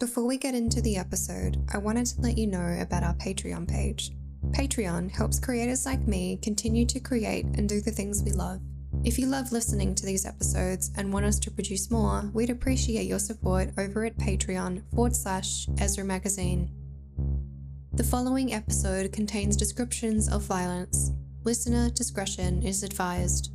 Before we get into the episode, I wanted to let you know about our Patreon page. Patreon helps creators like me continue to create and do the things we love. If you love listening to these episodes and want us to produce more, we'd appreciate your support over at Patreon forward slash Ezra Magazine. The following episode contains descriptions of violence. Listener discretion is advised.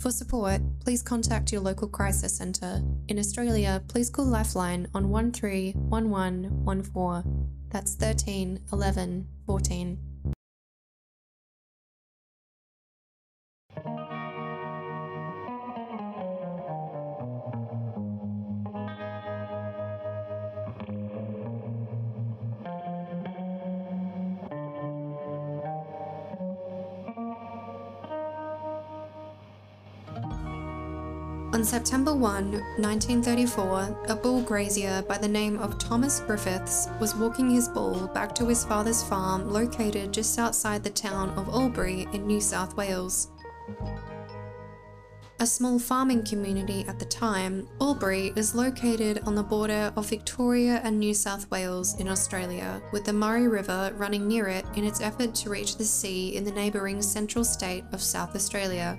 For support, please contact your local crisis centre. In Australia, please call Lifeline on 131114. That's 13 11 14. On September 1, 1934, a bull grazier by the name of Thomas Griffiths was walking his bull back to his father's farm located just outside the town of Albury in New South Wales. A small farming community at the time, Albury is located on the border of Victoria and New South Wales in Australia, with the Murray River running near it in its effort to reach the sea in the neighbouring central state of South Australia.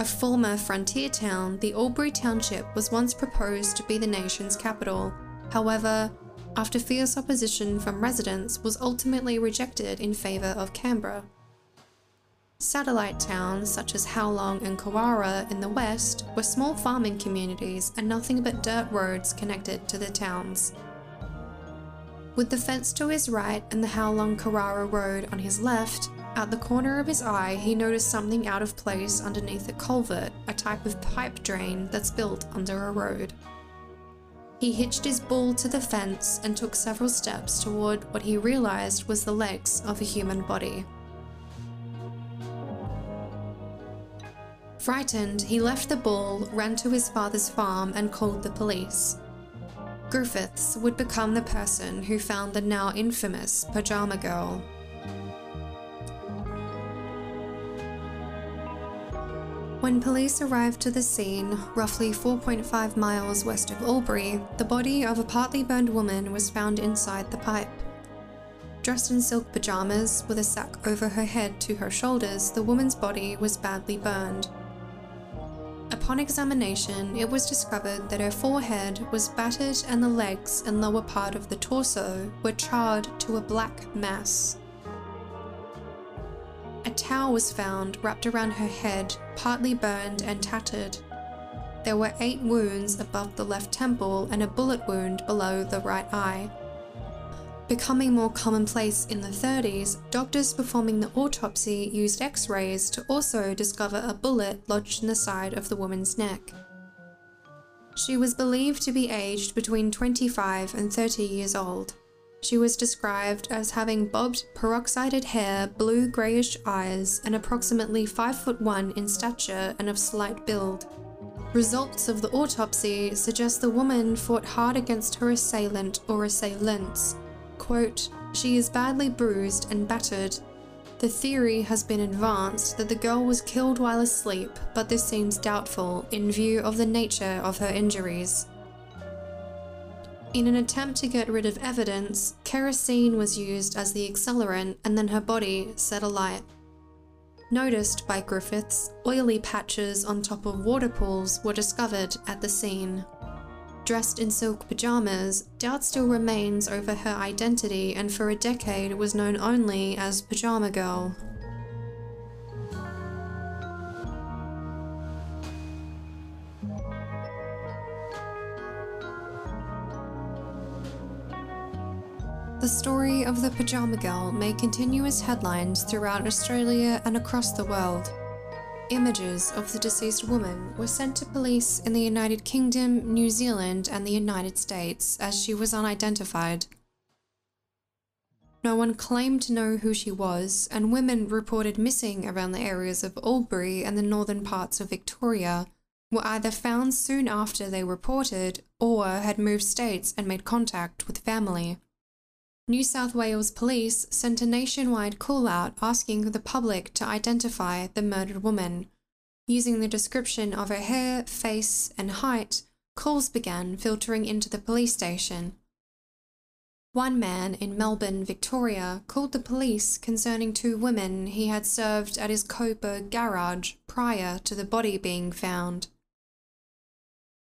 A former frontier town, the Albury Township was once proposed to be the nation's capital. However, after fierce opposition from residents, was ultimately rejected in favour of Canberra. Satellite towns such as Howlong and Corowa in the west were small farming communities and nothing but dirt roads connected to the towns. With the fence to his right and the Howlong Corowa Road on his left, at the corner of his eye, he noticed something out of place underneath a culvert, a type of pipe drain that's built under a road. He hitched his bull to the fence and took several steps toward what he realized was the legs of a human body. Frightened, he left the bull, ran to his father's farm, and called the police. Griffiths would become the person who found the now infamous Pajama Girl When police arrived to the scene, roughly 4.5 miles west of Albury, the body of a partly burned woman was found inside the pipe. Dressed in silk pajamas, with a sack over her head to her shoulders, the woman's body was badly burned. Upon examination, it was discovered that her forehead was battered and the legs and lower part of the torso were charred to a black mass. A towel was found wrapped around her head, partly burned and tattered. There were eight wounds above the left temple and a bullet wound below the right eye. Becoming more commonplace in the 30s, doctors performing the autopsy used x rays to also discover a bullet lodged in the side of the woman's neck. She was believed to be aged between 25 and 30 years old. She was described as having bobbed, peroxided hair, blue greyish eyes, and approximately 5 foot 1 in stature and of slight build. Results of the autopsy suggest the woman fought hard against her assailant or assailants. Quote, she is badly bruised and battered. The theory has been advanced that the girl was killed while asleep, but this seems doubtful in view of the nature of her injuries. In an attempt to get rid of evidence, kerosene was used as the accelerant and then her body set alight. Noticed by Griffiths, oily patches on top of water pools were discovered at the scene. Dressed in silk pajamas, doubt still remains over her identity and for a decade was known only as Pajama Girl. The story of the Pajama Girl made continuous headlines throughout Australia and across the world. Images of the deceased woman were sent to police in the United Kingdom, New Zealand, and the United States as she was unidentified. No one claimed to know who she was, and women reported missing around the areas of Albury and the northern parts of Victoria were either found soon after they reported or had moved states and made contact with family. New South Wales Police sent a nationwide call out asking the public to identify the murdered woman. Using the description of her hair, face, and height, calls began filtering into the police station. One man in Melbourne, Victoria, called the police concerning two women he had served at his Coburg garage prior to the body being found.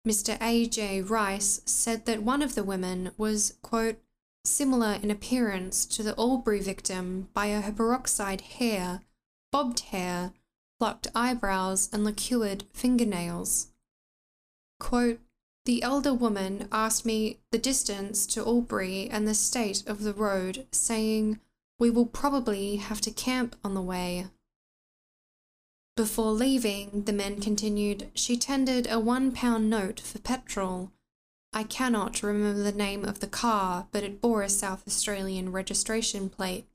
Mr. A.J. Rice said that one of the women was, quote, similar in appearance to the Albury victim by her peroxide hair, bobbed hair, plucked eyebrows, and liqueured fingernails. Quote, the elder woman asked me the distance to Albury and the state of the road, saying, We will probably have to camp on the way. Before leaving, the men continued, she tendered a one pound note for petrol. I cannot remember the name of the car, but it bore a South Australian registration plate.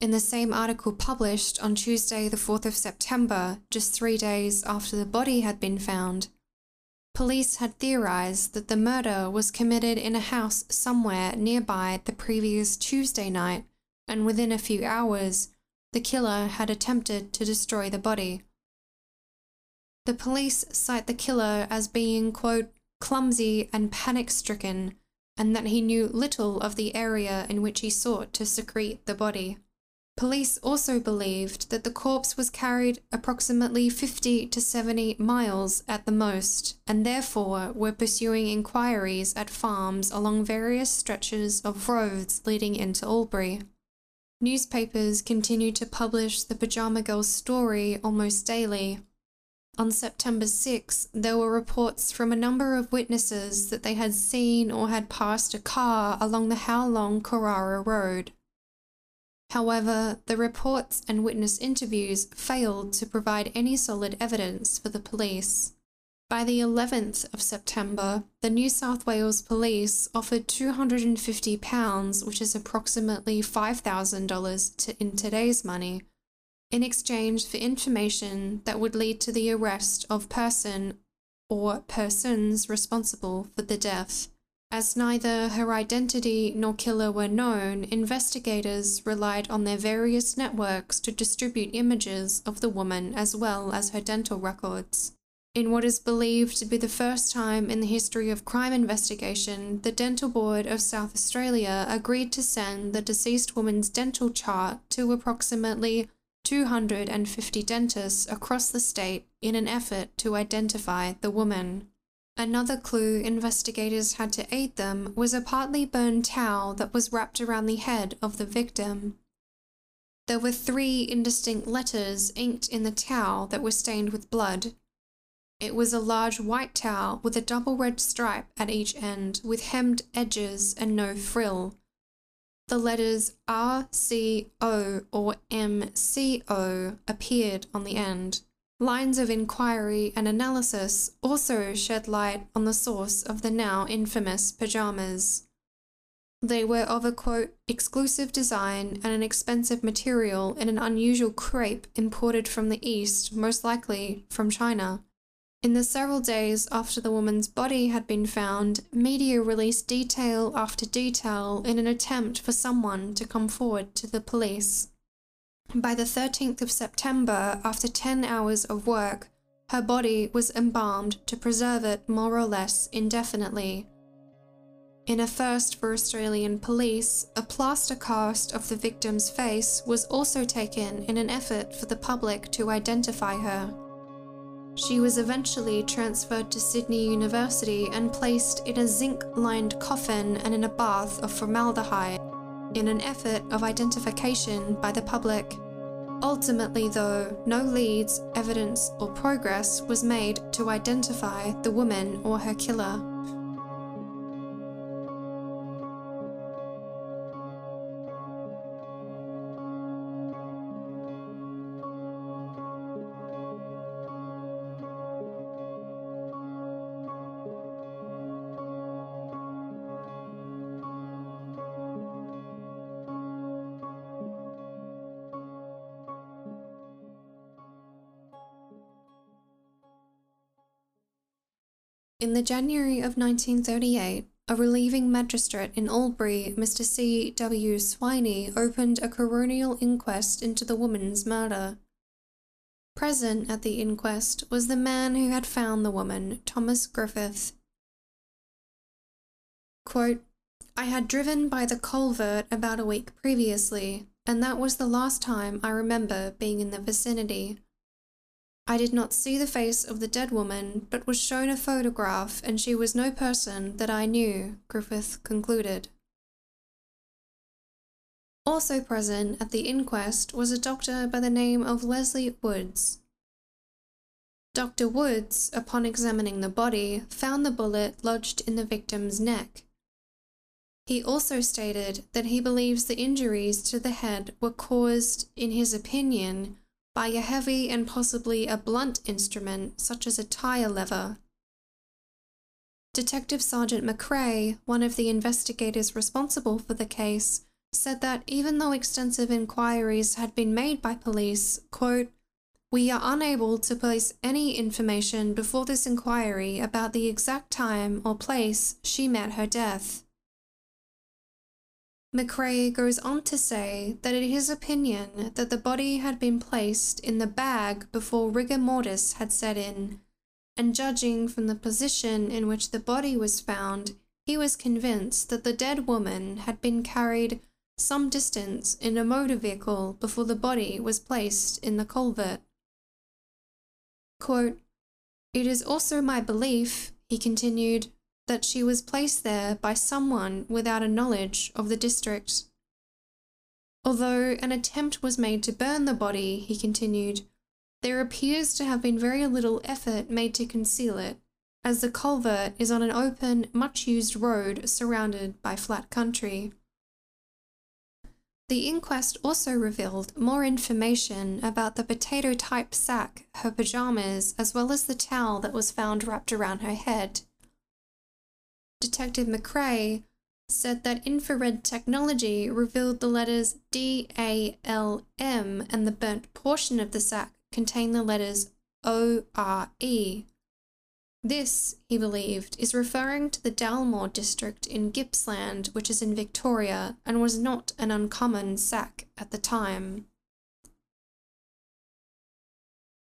In the same article published on Tuesday, the 4th of September, just three days after the body had been found, police had theorized that the murder was committed in a house somewhere nearby the previous Tuesday night, and within a few hours, the killer had attempted to destroy the body. The police cite the killer as being, quote, clumsy and panic stricken, and that he knew little of the area in which he sought to secrete the body. Police also believed that the corpse was carried approximately 50 to 70 miles at the most, and therefore were pursuing inquiries at farms along various stretches of roads leading into Albury. Newspapers continued to publish the Pajama Girl's story almost daily. On September 6, there were reports from a number of witnesses that they had seen or had passed a car along the Howlong Corowa Road. However, the reports and witness interviews failed to provide any solid evidence for the police. By the 11th of September, the New South Wales Police offered £250, which is approximately $5,000 to, in today's money, in exchange for information that would lead to the arrest of person or persons responsible for the death. As neither her identity nor killer were known, investigators relied on their various networks to distribute images of the woman as well as her dental records. In what is believed to be the first time in the history of crime investigation, the Dental Board of South Australia agreed to send the deceased woman's dental chart to approximately 250 dentists across the state in an effort to identify the woman. Another clue investigators had to aid them was a partly burned towel that was wrapped around the head of the victim. There were three indistinct letters inked in the towel that were stained with blood, it was a large white towel with a double red stripe at each end, with hemmed edges and no frill. The letters RCO or MCO appeared on the end. Lines of inquiry and analysis also shed light on the source of the now infamous pajamas. They were of a quote, exclusive design and an expensive material in an unusual crepe imported from the East, most likely from China. In the several days after the woman's body had been found, media released detail after detail in an attempt for someone to come forward to the police. By the 13th of September, after 10 hours of work, her body was embalmed to preserve it more or less indefinitely. In a first for Australian police, a plaster cast of the victim's face was also taken in an effort for the public to identify her. She was eventually transferred to Sydney University and placed in a zinc lined coffin and in a bath of formaldehyde in an effort of identification by the public. Ultimately, though, no leads, evidence, or progress was made to identify the woman or her killer. In the January of 1938, a relieving magistrate in Albury, Mr. C. W. Swiney, opened a coronial inquest into the woman's murder. Present at the inquest was the man who had found the woman, Thomas Griffith. Quote, I had driven by the culvert about a week previously, and that was the last time I remember being in the vicinity. I did not see the face of the dead woman, but was shown a photograph, and she was no person that I knew, Griffith concluded. Also present at the inquest was a doctor by the name of Leslie Woods. Dr. Woods, upon examining the body, found the bullet lodged in the victim's neck. He also stated that he believes the injuries to the head were caused, in his opinion, by a heavy and possibly a blunt instrument such as a tire lever. Detective Sergeant McRae, one of the investigators responsible for the case, said that even though extensive inquiries had been made by police, quote, we are unable to place any information before this inquiry about the exact time or place she met her death. McRae goes on to say that it is his opinion that the body had been placed in the bag before rigor mortis had set in, and judging from the position in which the body was found, he was convinced that the dead woman had been carried some distance in a motor vehicle before the body was placed in the culvert. Quote, It is also my belief, he continued, that she was placed there by someone without a knowledge of the district. Although an attempt was made to burn the body, he continued, there appears to have been very little effort made to conceal it, as the culvert is on an open, much used road surrounded by flat country. The inquest also revealed more information about the potato type sack, her pajamas, as well as the towel that was found wrapped around her head. Detective McRae said that infrared technology revealed the letters D A L M and the burnt portion of the sack contained the letters O R E. This, he believed, is referring to the Dalmore district in Gippsland, which is in Victoria, and was not an uncommon sack at the time.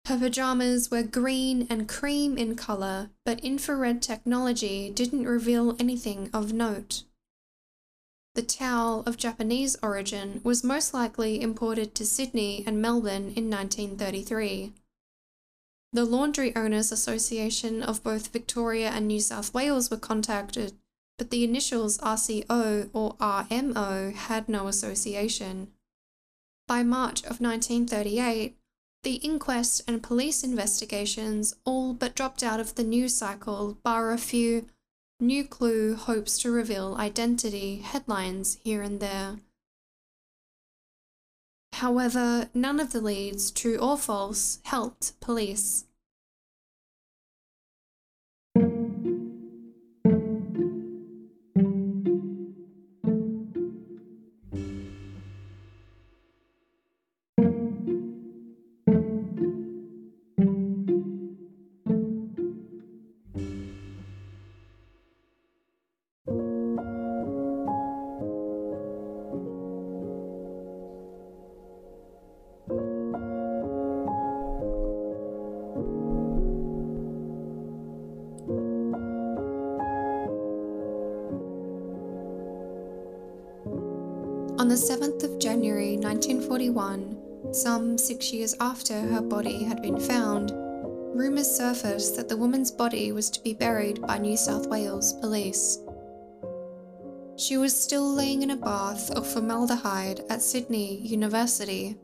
Her pajamas were green and cream in color, but infrared technology didn't reveal anything of note. The towel of Japanese origin was most likely imported to Sydney and Melbourne in 1933. The Laundry Owners Association of both Victoria and New South Wales were contacted, but the initials RCO or RMO had no association. By March of 1938, the inquest and police investigations all but dropped out of the news cycle, bar a few new clue hopes to reveal identity headlines here and there. However, none of the leads, true or false, helped police. The 7th of January 1941, some six years after her body had been found, rumours surfaced that the woman's body was to be buried by New South Wales police. She was still laying in a bath of formaldehyde at Sydney University.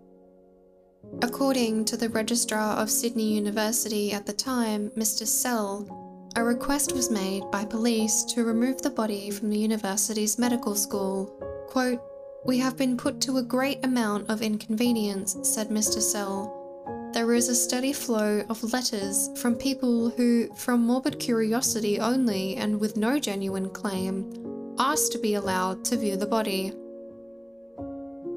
According to the Registrar of Sydney University at the time, Mr. Sell, a request was made by police to remove the body from the university's medical school. Quote, we have been put to a great amount of inconvenience, said Mr. Sell. There is a steady flow of letters from people who, from morbid curiosity only and with no genuine claim, ask to be allowed to view the body.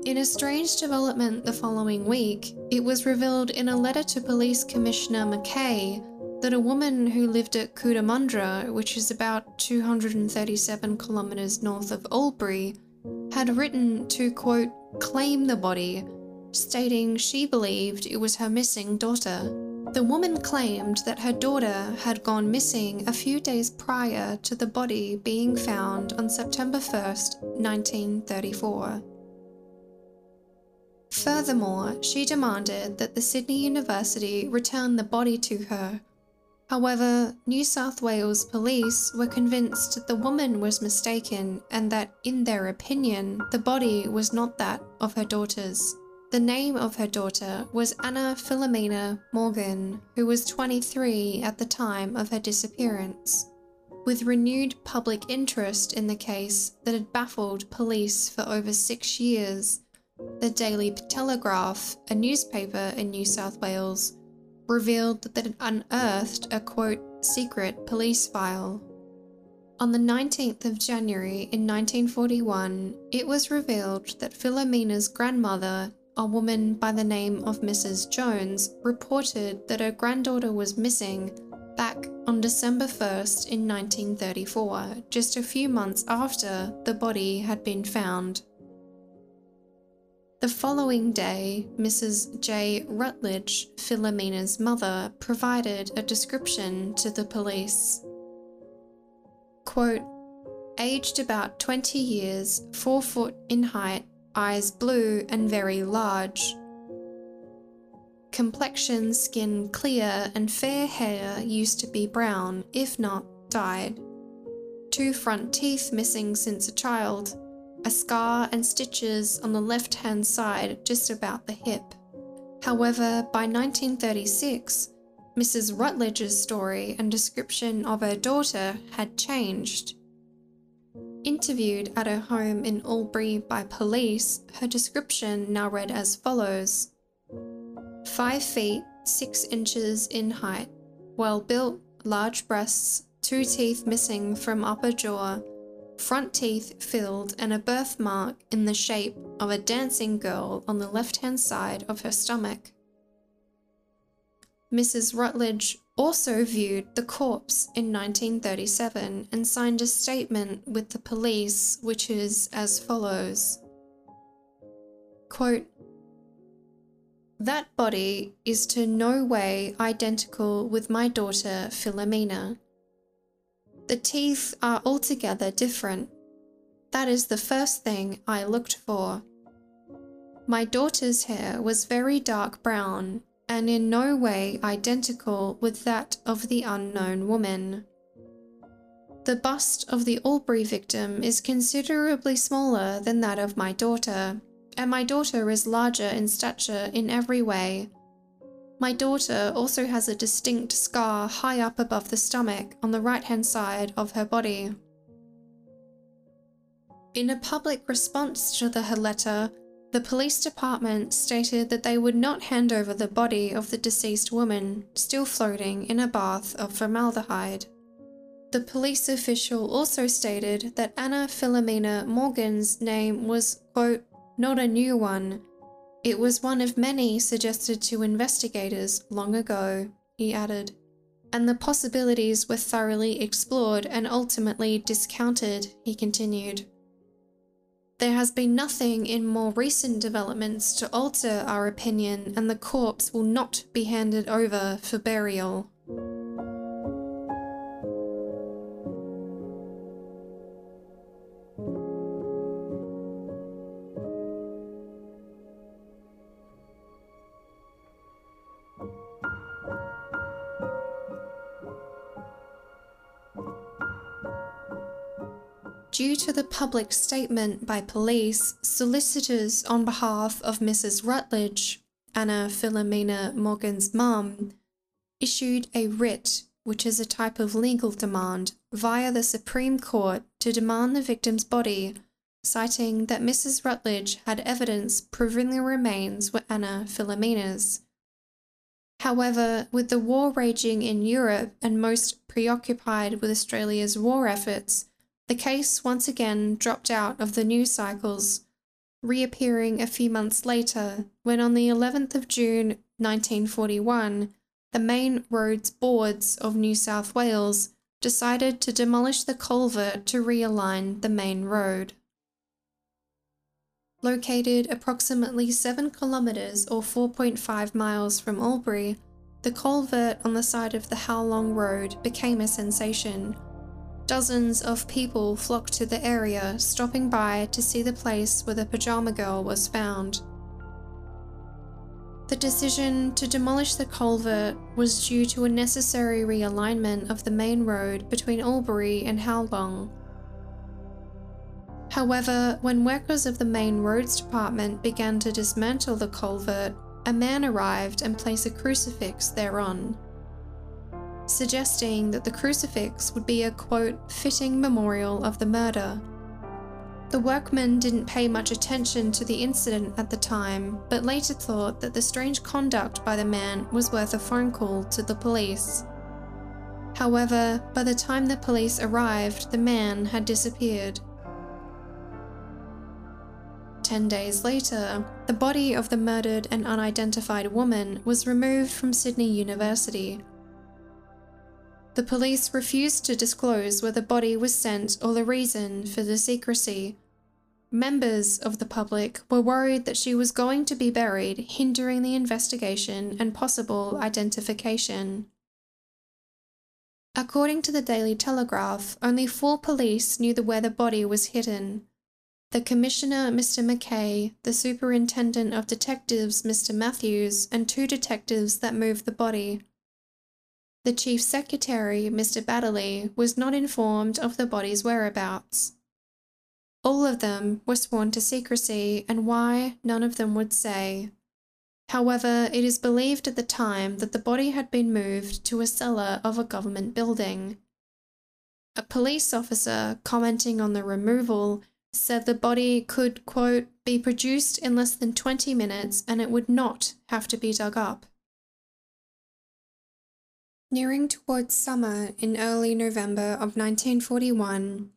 In a strange development the following week, it was revealed in a letter to Police Commissioner McKay that a woman who lived at Cootamundra, which is about 237 kilometres north of Albury, had written to, quote, claim the body, stating she believed it was her missing daughter. The woman claimed that her daughter had gone missing a few days prior to the body being found on September 1st, 1934. Furthermore, she demanded that the Sydney University return the body to her. However, New South Wales police were convinced the woman was mistaken and that, in their opinion, the body was not that of her daughter's. The name of her daughter was Anna Philomena Morgan, who was 23 at the time of her disappearance. With renewed public interest in the case that had baffled police for over six years, the Daily Telegraph, a newspaper in New South Wales, revealed that it had unearthed a quote, secret police file. On the 19th of January in 1941, it was revealed that Philomena's grandmother a woman by the name of Mrs. Jones reported that her granddaughter was missing back on December 1st in 1934, just a few months after the body had been found. The following day, Mrs. J. Rutledge, Philomena's mother, provided a description to the police. Quote, aged about 20 years, 4 foot in height, eyes blue and very large. Complexion, skin clear, and fair hair used to be brown, if not dyed. Two front teeth missing since a child, a scar and stitches on the left hand side just about the hip. However, by 1936, Mrs. Rutledge's story and description of her daughter had changed. Interviewed at her home in Albury by police, her description now read as follows 5 feet 6 inches in height, well built, large breasts, two teeth missing from upper jaw, front teeth filled, and a birthmark in the shape of a dancing girl on the left hand side of her stomach. Mrs. Rutledge also viewed the corpse in 1937 and signed a statement with the police, which is as follows Quote, That body is to no way identical with my daughter Philomena. The teeth are altogether different. That is the first thing I looked for. My daughter's hair was very dark brown and in no way identical with that of the unknown woman. The bust of the Albury victim is considerably smaller than that of my daughter, and my daughter is larger in stature in every way. My daughter also has a distinct scar high up above the stomach on the right hand side of her body. In a public response to the letter, the police department stated that they would not hand over the body of the deceased woman, still floating in a bath of formaldehyde. The police official also stated that Anna Philomena Morgan's name was, quote, not a new one. It was one of many suggested to investigators long ago, he added, and the possibilities were thoroughly explored and ultimately discounted, he continued. There has been nothing in more recent developments to alter our opinion, and the corpse will not be handed over for burial. Due to the public statement by police, solicitors on behalf of Mrs. Rutledge, Anna Philomena Morgan's mum, issued a writ, which is a type of legal demand, via the Supreme Court to demand the victim's body, citing that Mrs. Rutledge had evidence proving the remains were Anna Philomena's. However, with the war raging in Europe and most preoccupied with Australia's war efforts, the case once again dropped out of the news cycles, reappearing a few months later when, on the 11th of June 1941, the Main Roads Boards of New South Wales decided to demolish the culvert to realign the main road. Located approximately 7 kilometres or 4.5 miles from Albury, the culvert on the side of the Howlong Road became a sensation. Dozens of people flocked to the area, stopping by to see the place where the pajama girl was found. The decision to demolish the culvert was due to a necessary realignment of the main road between Albury and Howlong. However, when workers of the main roads department began to dismantle the culvert, a man arrived and placed a crucifix thereon, suggesting that the crucifix would be a quote, fitting memorial of the murder. The workmen didn't pay much attention to the incident at the time, but later thought that the strange conduct by the man was worth a phone call to the police. However, by the time the police arrived, the man had disappeared. Ten days later, the body of the murdered and unidentified woman was removed from Sydney University. The police refused to disclose where the body was sent or the reason for the secrecy. Members of the public were worried that she was going to be buried, hindering the investigation and possible identification. According to the Daily Telegraph, only four police knew where the body was hidden the Commissioner, Mr. McKay, the Superintendent of Detectives, Mr. Matthews, and two detectives that moved the body. The Chief Secretary, Mr. Baddeley, was not informed of the body's whereabouts. All of them were sworn to secrecy, and why, none of them would say. However, it is believed at the time that the body had been moved to a cellar of a government building. A police officer, commenting on the removal, said the body could, quote, be produced in less than 20 minutes and it would not have to be dug up. Nearing towards summer in early November of 1941,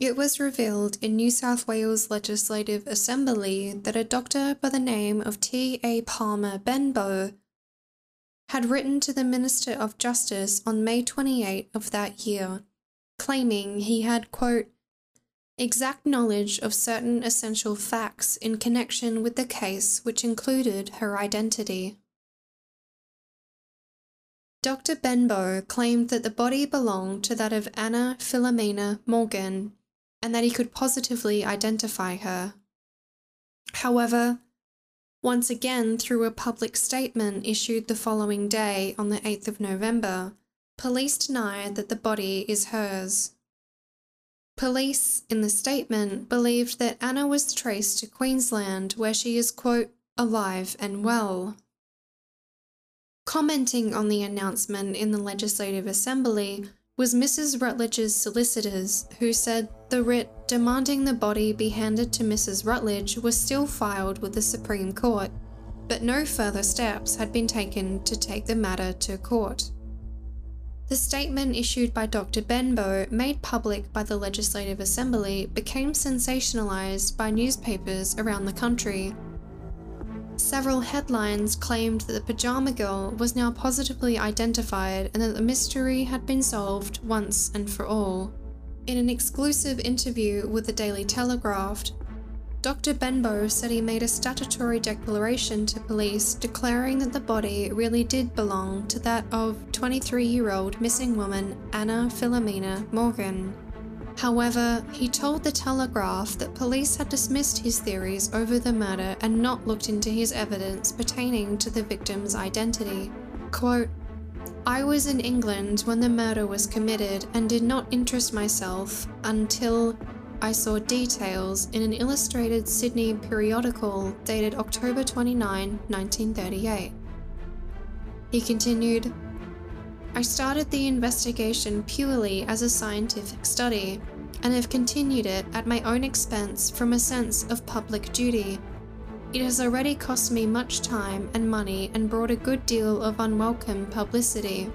it was revealed in New South Wales Legislative Assembly that a doctor by the name of T. A. Palmer Benbow had written to the Minister of Justice on May 28 of that year, claiming he had, quote, exact knowledge of certain essential facts in connection with the case, which included her identity. Dr. Benbow claimed that the body belonged to that of Anna Philomena Morgan and that he could positively identify her. However, once again, through a public statement issued the following day on the 8th of November, police denied that the body is hers. Police, in the statement, believed that Anna was traced to Queensland, where she is, quote, alive and well. Commenting on the announcement in the Legislative Assembly was Mrs. Rutledge's solicitors, who said the writ demanding the body be handed to Mrs. Rutledge was still filed with the Supreme Court, but no further steps had been taken to take the matter to court. The statement issued by Dr. Benbow, made public by the Legislative Assembly, became sensationalized by newspapers around the country. Several headlines claimed that the pajama girl was now positively identified and that the mystery had been solved once and for all. In an exclusive interview with the Daily Telegraph, Dr. Benbow said he made a statutory declaration to police declaring that the body really did belong to that of 23 year old missing woman Anna Philomena Morgan. However, he told the Telegraph that police had dismissed his theories over the murder and not looked into his evidence pertaining to the victim's identity. Quote, I was in England when the murder was committed and did not interest myself until I saw details in an illustrated Sydney periodical dated October 29, 1938. He continued, I started the investigation purely as a scientific study and have continued it at my own expense from a sense of public duty. It has already cost me much time and money and brought a good deal of unwelcome publicity.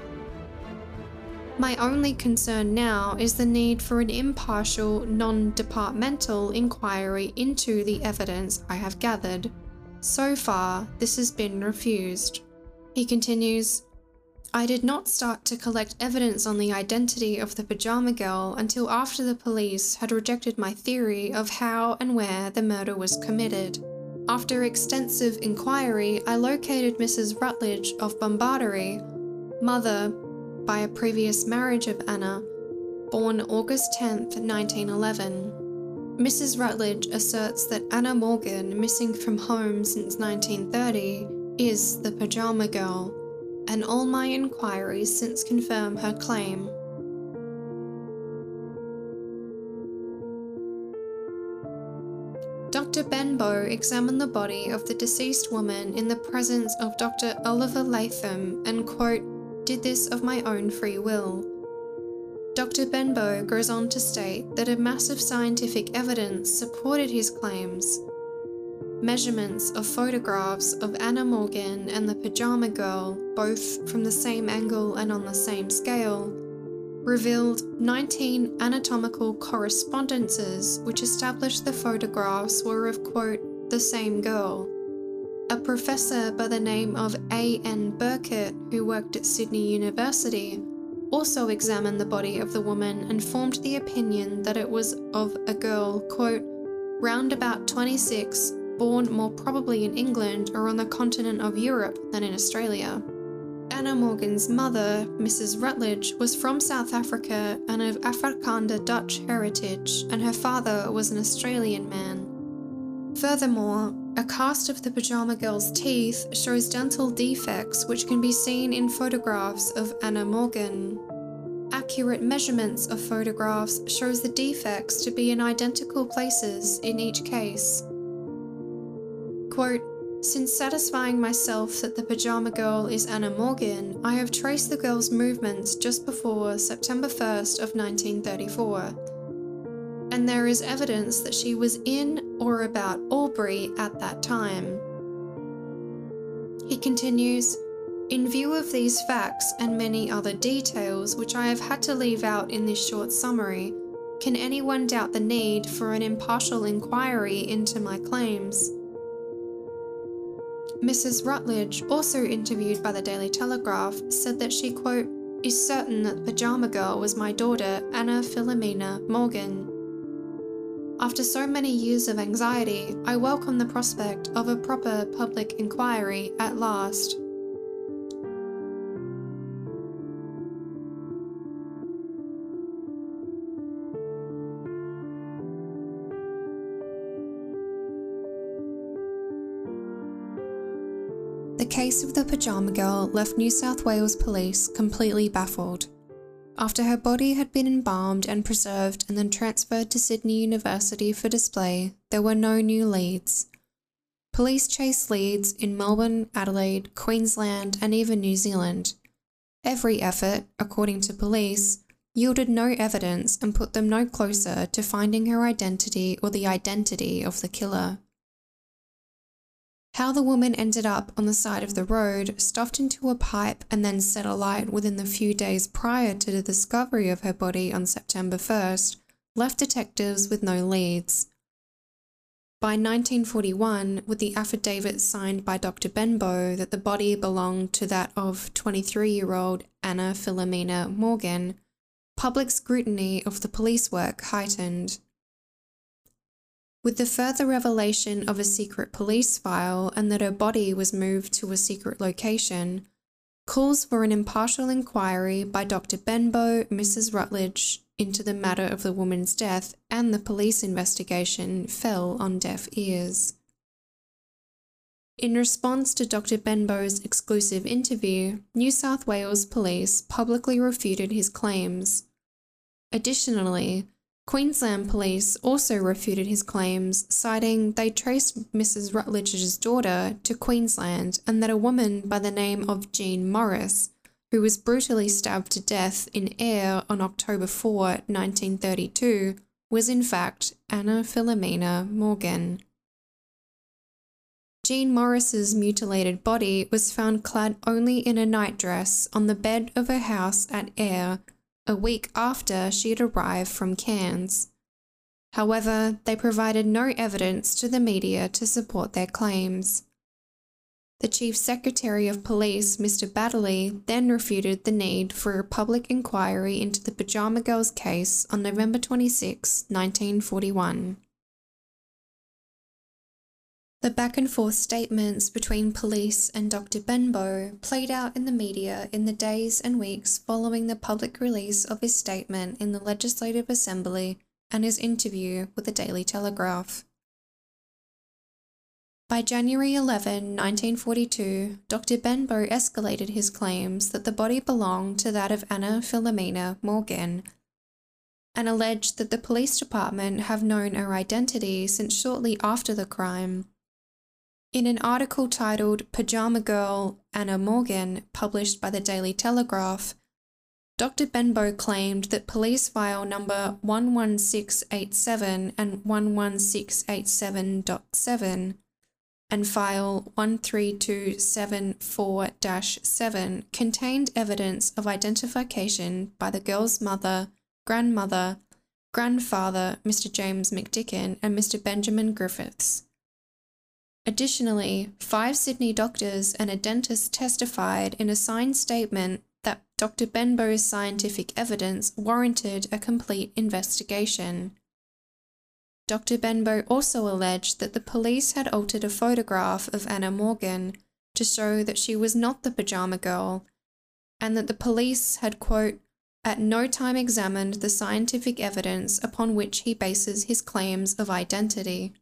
My only concern now is the need for an impartial, non departmental inquiry into the evidence I have gathered. So far, this has been refused. He continues I did not start to collect evidence on the identity of the pajama girl until after the police had rejected my theory of how and where the murder was committed. After extensive inquiry, I located Mrs. Rutledge of Bomaderry, mother by a previous marriage of Anna, born August 10, 1911. Mrs. Rutledge asserts that Anna Morgan, missing from home since 1930, is the pajama girl, and all my inquiries since confirm her claim. Dr. Benbow examined the body of the deceased woman in the presence of Dr. Oliver Latham and, quote, did this of my own free will. Dr. Benbow goes on to state that a massive scientific evidence supported his claims. Measurements of photographs of Anna Morgan and the pajama girl, both from the same angle and on the same scale, revealed 19 anatomical correspondences which established the photographs were of, quote, the same girl. A professor by the name of A.N. Burkitt, who worked at Sydney University, also examined the body of the woman and formed the opinion that it was of a girl, quote, round about 26, born more probably in England or on the continent of Europe than in Australia. Anna Morgan's mother, Mrs. Rutledge, was from South Africa and of Afrikaner Dutch heritage, and her father was an Australian man. Furthermore, a cast of the pajama girl's teeth shows dental defects which can be seen in photographs of Anna Morgan. Accurate measurements of photographs shows the defects to be in identical places in each case. Quote, since satisfying myself that the pajama girl is Anna Morgan, I have traced the girl's movements just before September 1st of 1934. And there is evidence that she was in or about Albury at that time. He continues, in view of these facts and many other details which I have had to leave out in this short summary, can anyone doubt the need for an impartial inquiry into my claims? Mrs. Rutledge, also interviewed by the Daily Telegraph, said that she, quote, is certain that the pajama girl was my daughter, Anna Philomena Morgan. After so many years of anxiety, I welcome the prospect of a proper public inquiry at last. Case of the pajama girl left New South Wales police completely baffled. After her body had been embalmed and preserved and then transferred to Sydney University for display, there were no new leads. Police chased leads in Melbourne, Adelaide, Queensland, and even New Zealand. Every effort, according to police, yielded no evidence and put them no closer to finding her identity or the identity of the killer. How the woman ended up on the side of the road, stuffed into a pipe, and then set alight within the few days prior to the discovery of her body on September 1st left detectives with no leads. By 1941, with the affidavit signed by Dr. Benbow that the body belonged to that of 23 year old Anna Philomena Morgan, public scrutiny of the police work heightened. With the further revelation of a secret police file and that her body was moved to a secret location, calls for an impartial inquiry by Dr. Benbow, Mrs. Rutledge, into the matter of the woman's death and the police investigation fell on deaf ears. In response to Dr. Benbow's exclusive interview, New South Wales Police publicly refuted his claims. Additionally, Queensland police also refuted his claims, citing they traced Mrs. Rutledge's daughter to Queensland and that a woman by the name of Jean Morris, who was brutally stabbed to death in Ayr on October 4, 1932, was in fact Anna Philomena Morgan. Jean Morris's mutilated body was found clad only in a nightdress on the bed of her house at Ayr a week after she had arrived from Cairns. However, they provided no evidence to the media to support their claims. The Chief Secretary of Police, Mr. Baddeley, then refuted the need for a public inquiry into the Pajama Girls case on November 26, 1941. The back and forth statements between police and Dr. Benbow played out in the media in the days and weeks following the public release of his statement in the Legislative Assembly and his interview with the Daily Telegraph. By January 11, 1942, Dr. Benbow escalated his claims that the body belonged to that of Anna Philomena Morgan and alleged that the police department have known her identity since shortly after the crime. In an article titled Pajama Girl Anna Morgan, published by the Daily Telegraph, Dr. Benbow claimed that police file number 11687 and 11687.7 and file 13274 7 contained evidence of identification by the girl's mother, grandmother, grandfather, Mr. James McDicken, and Mr. Benjamin Griffiths. Additionally, five Sydney doctors and a dentist testified in a signed statement that Dr. Benbow's scientific evidence warranted a complete investigation. Dr. Benbow also alleged that the police had altered a photograph of Anna Morgan to show that she was not the pajama girl, and that the police had, quote, at no time examined the scientific evidence upon which he bases his claims of identity.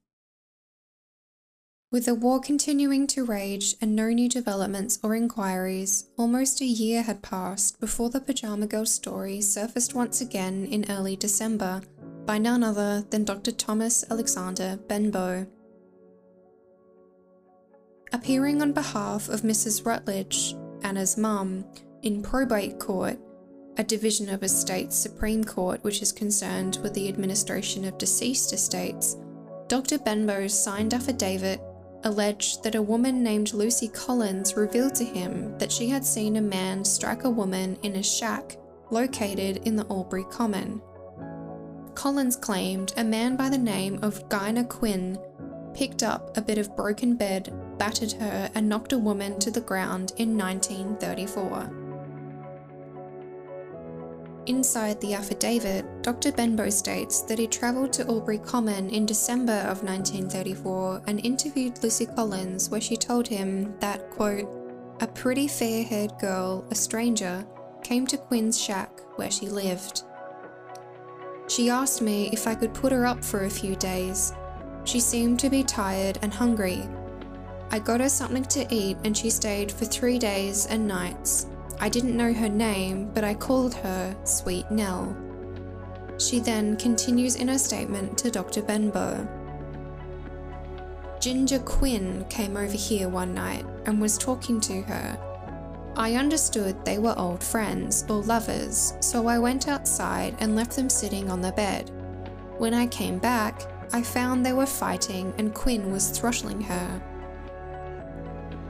With the war continuing to rage and no new developments or inquiries, almost a year had passed before the Pajama Girl story surfaced once again in early December by none other than Dr. Thomas Alexander Benbow. Appearing on behalf of Mrs. Rutledge, Anna's mum, in probate court, a division of a state's Supreme Court which is concerned with the administration of deceased estates, Dr. Benbow's signed affidavit alleged that a woman named Lucy Collins revealed to him that she had seen a man strike a woman in a shack located in the Albury Common. Collins claimed a man by the name of Ginger Quinn picked up a bit of broken bed, battered her, and knocked a woman to the ground in 1934. Inside the affidavit, Dr. Benbow states that he travelled to Albury Common in December of 1934 and interviewed Lucy Collins, where she told him that, quote, a pretty fair haired girl, a stranger, came to Quinn's shack where she lived. She asked me if I could put her up for a few days. She seemed to be tired and hungry. I got her something to eat and she stayed for three days and nights. I didn't know her name, but I called her Sweet Nell. She then continues in her statement to Dr. Benbow. Ginger Quinn came over here one night and was talking to her I understood they were old friends or lovers, so I went outside and left them sitting on the bed. When I came back, I found they were fighting and Quinn was throttling her.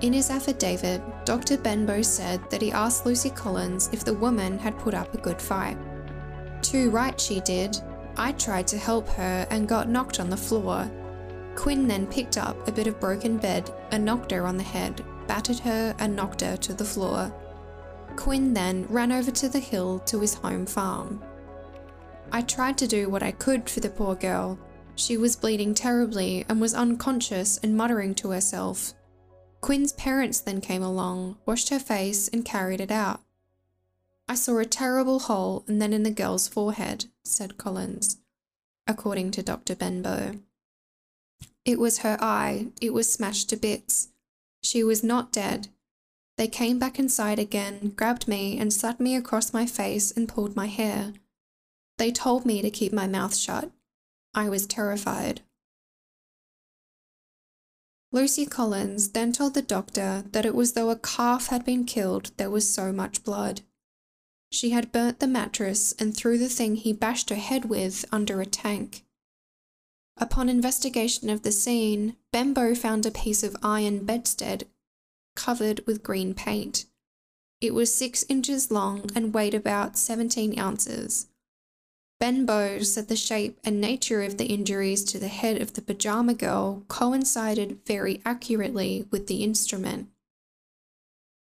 In his affidavit, Dr. Benbow said that he asked Lucy Collins if the woman had put up a good fight. Too right she did. I tried to help her and got knocked on the floor. Quinn then picked up a bit of broken bed and knocked her on the head battered her and knocked her to the floor. Quinn then ran over to the hill to his home farm. I tried to do what I could for the poor girl. She was bleeding terribly and was unconscious and muttering to herself. Quinn's parents then came along, washed her face, and carried it out. I saw a terrible hole and then in the girl's forehead, said Collins, according to Dr. Benbow. It was her eye, it was smashed to bits. She was not dead. They came back inside again, grabbed me, and slapped me across my face and pulled my hair. They told me to keep my mouth shut. I was terrified. Lucy Collins then told the doctor that it was though a calf had been killed, there was so much blood. She had burnt the mattress and threw the thing he bashed her head with under a tank. Upon investigation of the scene, Benbow found a piece of iron bedstead covered with green paint. It was six inches long and weighed about 17 ounces. Benbow said the shape and nature of the injuries to the head of the pajama girl coincided very accurately with the instrument.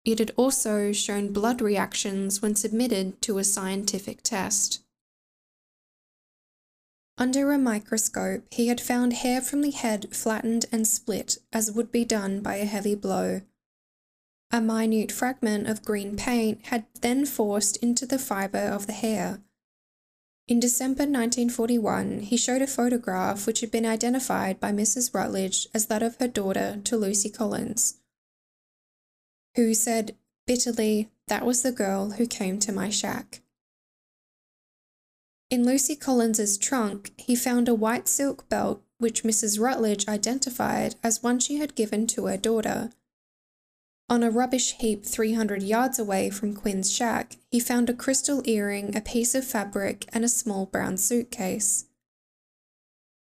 it had also shown blood reactions when submitted to a scientific test. Under a microscope, he had found hair from the head flattened and split as would be done by a heavy blow. A minute fragment of green paint had then forced into the fibre of the hair. In December 1941, he showed a photograph which had been identified by Mrs. Rutledge as that of her daughter to Lucy Collins, who said bitterly, That was the girl who came to my shack. In Lucy Collins's trunk, he found a white silk belt which Mrs. Rutledge identified as one she had given to her daughter. On a rubbish heap 300 yards away from Quinn's shack, he found a crystal earring, a piece of fabric, and a small brown suitcase.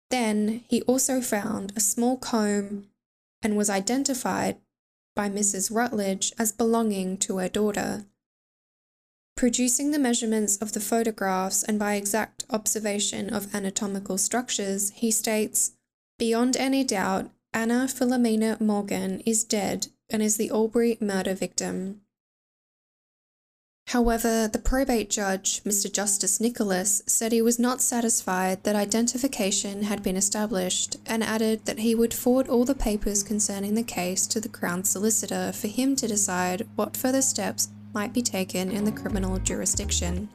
Then he also found a small comb and was identified by Mrs. Rutledge as belonging to her daughter. Producing the measurements of the photographs and by exact observation of anatomical structures, he states Beyond any doubt, Anna Philomena Morgan is dead and is the Albury murder victim. However, the probate judge, Mr. Justice Nicholas, said he was not satisfied that identification had been established and added that he would forward all the papers concerning the case to the Crown Solicitor for him to decide what further steps might be taken in the criminal jurisdiction.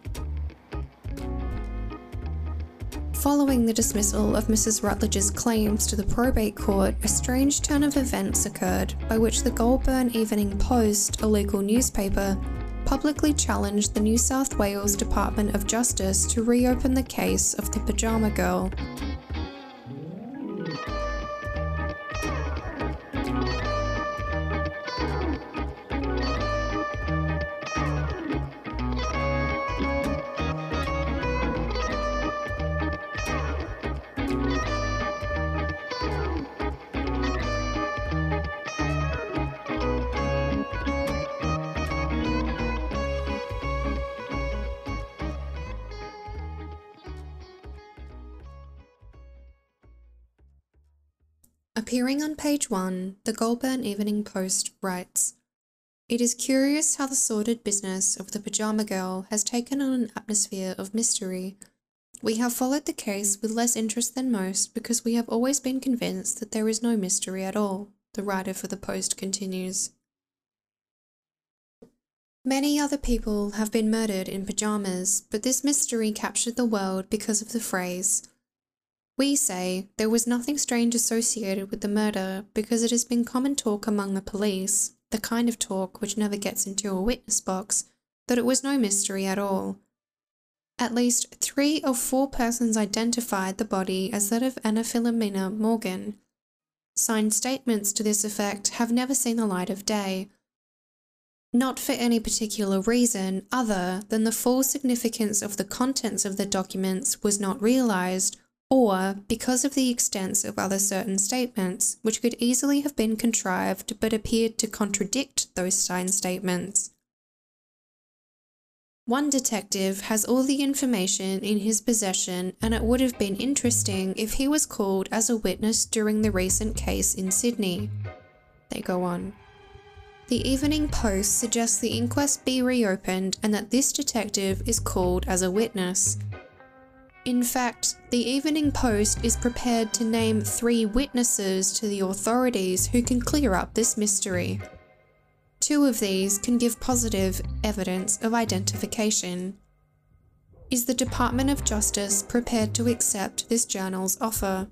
Following the dismissal of Mrs. Rutledge's claims to the probate court, a strange turn of events occurred by which the Goulburn Evening Post, a local newspaper, publicly challenged the New South Wales Department of Justice to reopen the case of the Pajama Girl Appearing on page one, the Goulburn Evening Post writes It is curious how the sordid business of the pajama girl has taken on an atmosphere of mystery. We have followed the case with less interest than most because we have always been convinced that there is no mystery at all, the writer for the Post continues. Many other people have been murdered in pajamas, but this mystery captured the world because of the phrase, we say there was nothing strange associated with the murder because it has been common talk among the police, the kind of talk which never gets into a witness box, that it was no mystery at all. At least three or four persons identified the body as that of Anna Philomena Morgan. Signed statements to this effect have never seen the light of day. Not for any particular reason other than the full significance of the contents of the documents was not realized or because of the extent of other certain statements, which could easily have been contrived but appeared to contradict those signed statements. One detective has all the information in his possession, and it would have been interesting if he was called as a witness during the recent case in Sydney. They go on. The Evening Post suggests the inquest be reopened and that this detective is called as a witness. In fact, the Evening Post is prepared to name three witnesses to the authorities who can clear up this mystery. Two of these can give positive evidence of identification. Is the Department of Justice prepared to accept this journal's offer?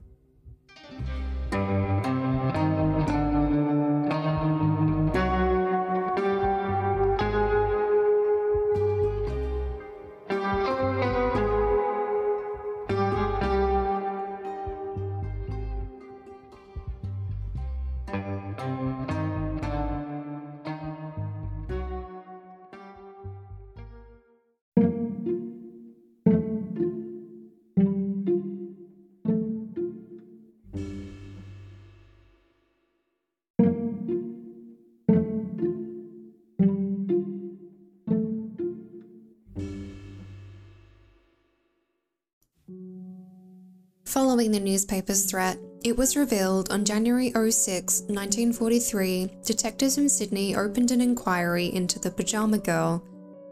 Following the newspaper's threat, it was revealed on January 06, 1943, detectives in Sydney opened an inquiry into the pajama girl,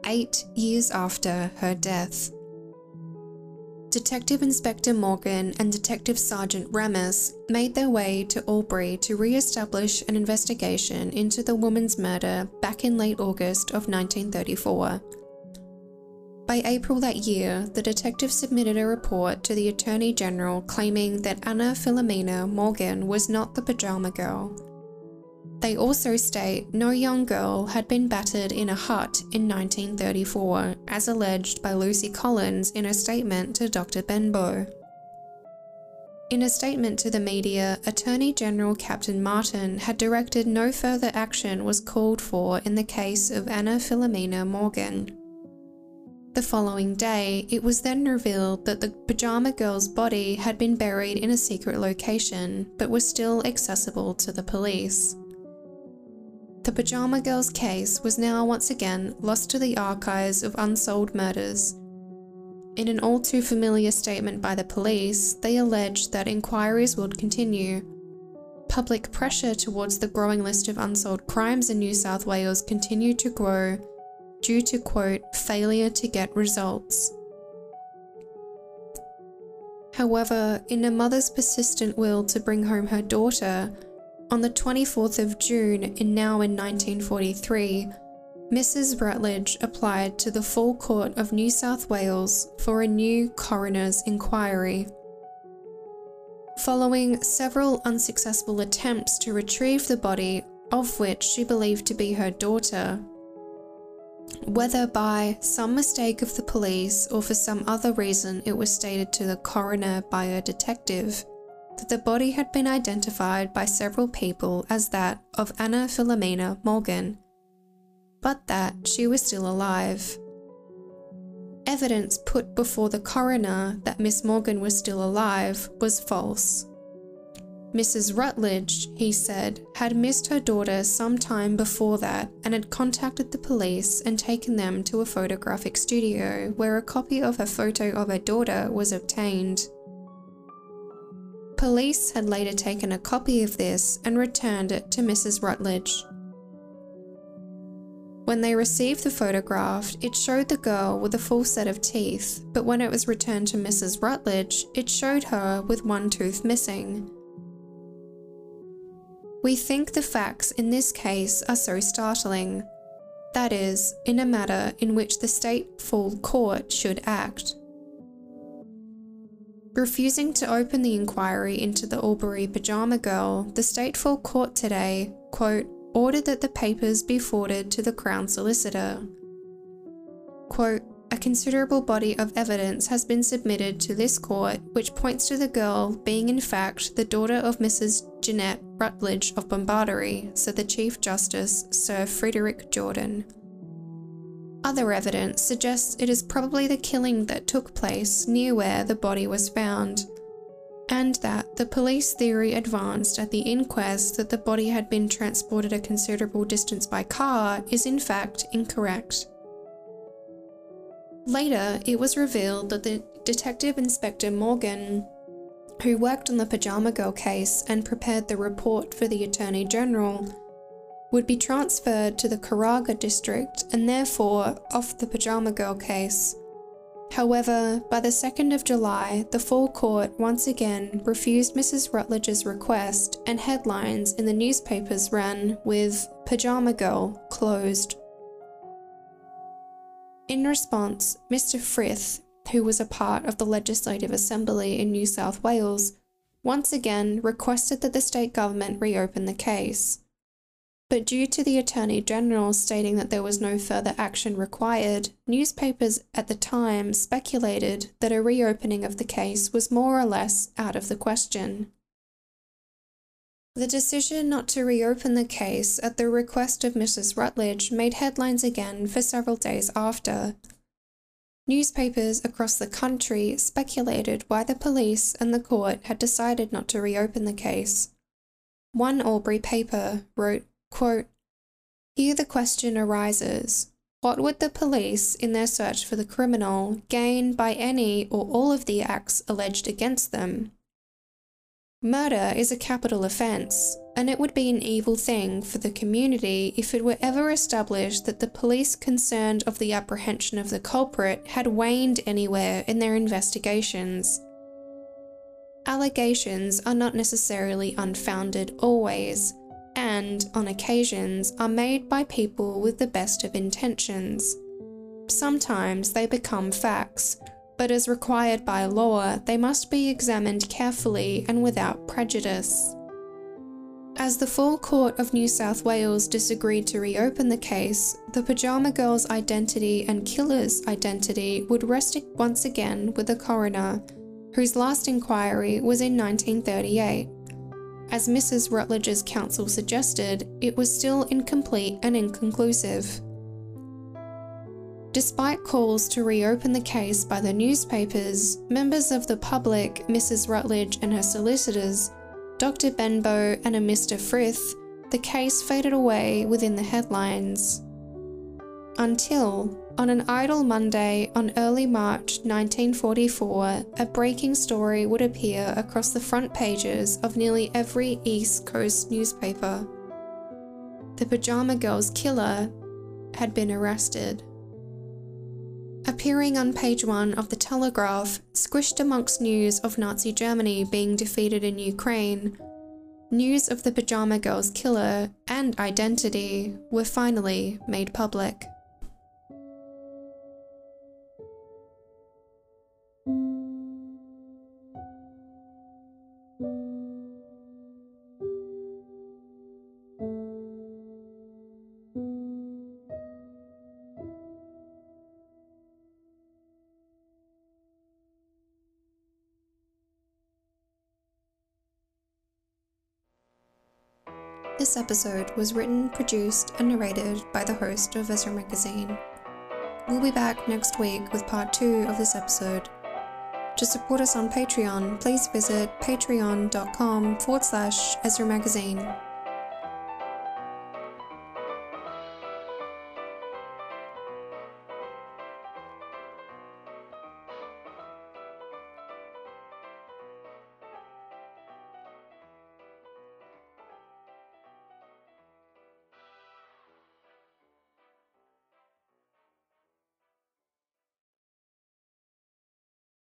eight years after her death. Detective Inspector Morgan and Detective Sergeant Ramis made their way to Albury to re establish an investigation into the woman's murder back in late August of 1934. By April that year, the detective submitted a report to the Attorney General claiming that Anna Philomena Morgan was not the pajama girl. They also state no young girl had been battered in a hut in 1934, as alleged by Lucy Collins in a statement to Dr. Benbow. In a statement to the media, Attorney General Captain Martin had directed no further action was called for in the case of Anna Philomena Morgan. The following day, it was then revealed that the pajama girl's body had been buried in a secret location, but was still accessible to the police. The Pajama Girls case was now once again lost to the archives of unsolved murders. In an all too familiar statement by the police, they alleged that inquiries would continue. Public pressure towards the growing list of unsolved crimes in New South Wales continued to grow due to, quote, failure to get results. However, in a mother's persistent will to bring home her daughter, on the 24th of June, in now in 1943, Mrs. Rutledge applied to the Full Court of New South Wales for a new coroner's inquiry. Following several unsuccessful attempts to retrieve the body of which she believed to be her daughter, whether by some mistake of the police or for some other reason, it was stated to the coroner by a detective that the body had been identified by several people as that of Anna Philomena Morgan, but that she was still alive. Evidence put before the coroner that Miss Morgan was still alive was false. Mrs. Rutledge, he said, had missed her daughter some time before that and had contacted the police and taken them to a photographic studio where a copy of a photo of her daughter was obtained. Police had later taken a copy of this and returned it to Mrs. Rutledge. When they received the photograph, it showed the girl with a full set of teeth, but when it was returned to Mrs. Rutledge, it showed her with one tooth missing. We think the facts in this case are so startling. That is, in a matter in which the state full court should act. Refusing to open the inquiry into the Albury pajama girl, the State Full Court today, quote, ordered that the papers be forwarded to the Crown Solicitor. Quote, a considerable body of evidence has been submitted to this court which points to the girl being in fact the daughter of Mrs. Jeanette Rutledge of Bomaderry, said the Chief Justice Sir Frederick Jordan. Other evidence suggests it is probably the killing that took place near where the body was found, and that the police theory advanced at the inquest that the body had been transported a considerable distance by car is in fact incorrect. Later, it was revealed that the Detective Inspector Morgan, who worked on the Pajama Girl case and prepared the report for the Attorney General, would be transferred to the Kogarah district and therefore off the Pajama Girl case. However, by the 2nd of July, the full court once again refused Mrs. Rutledge's request, and headlines in the newspapers ran with Pajama Girl closed. In response, Mr. Frith, who was a part of the Legislative Assembly in New South Wales, once again requested that the state government reopen the case. But due to the Attorney General stating that there was no further action required, newspapers at the time speculated that a reopening of the case was more or less out of the question. The decision not to reopen the case at the request of Mrs. Rutledge made headlines again for several days after. Newspapers across the country speculated why the police and the court had decided not to reopen the case. One Albury paper wrote Quote, Here the question arises what would the police, in their search for the criminal, gain by any or all of the acts alleged against them? Murder is a capital offence, and it would be an evil thing for the community if it were ever established that the police concerned of the apprehension of the culprit had waned anywhere in their investigations. Allegations are not necessarily unfounded always, and, on occasions, are made by people with the best of intentions. Sometimes they become facts, but as required by law, they must be examined carefully and without prejudice. As the full court of New South Wales disagreed to reopen the case, the Pajama Girl's identity and killer's identity would rest once again with the coroner, whose last inquiry was in 1938. As Mrs. Rutledge's counsel suggested, it was still incomplete and inconclusive. Despite calls to reopen the case by the newspapers, members of the public, Mrs. Rutledge and her solicitors, Dr. Benbow and a Mr. Frith, the case faded away within the headlines. Until, on an idle Monday on early March 1944, a breaking story would appear across the front pages of nearly every East Coast newspaper. The Pajama Girl's killer had been arrested. Appearing on page one of the Telegraph, squished amongst news of Nazi Germany being defeated in Ukraine, news of the Pajama Girl's killer and identity were finally made public. This episode was written, produced, and narrated by the host of Ezra Magazine. We'll be back next week with part 2 of this episode. To support us on Patreon, please visit patreon.com forward slash Ezra Magazine.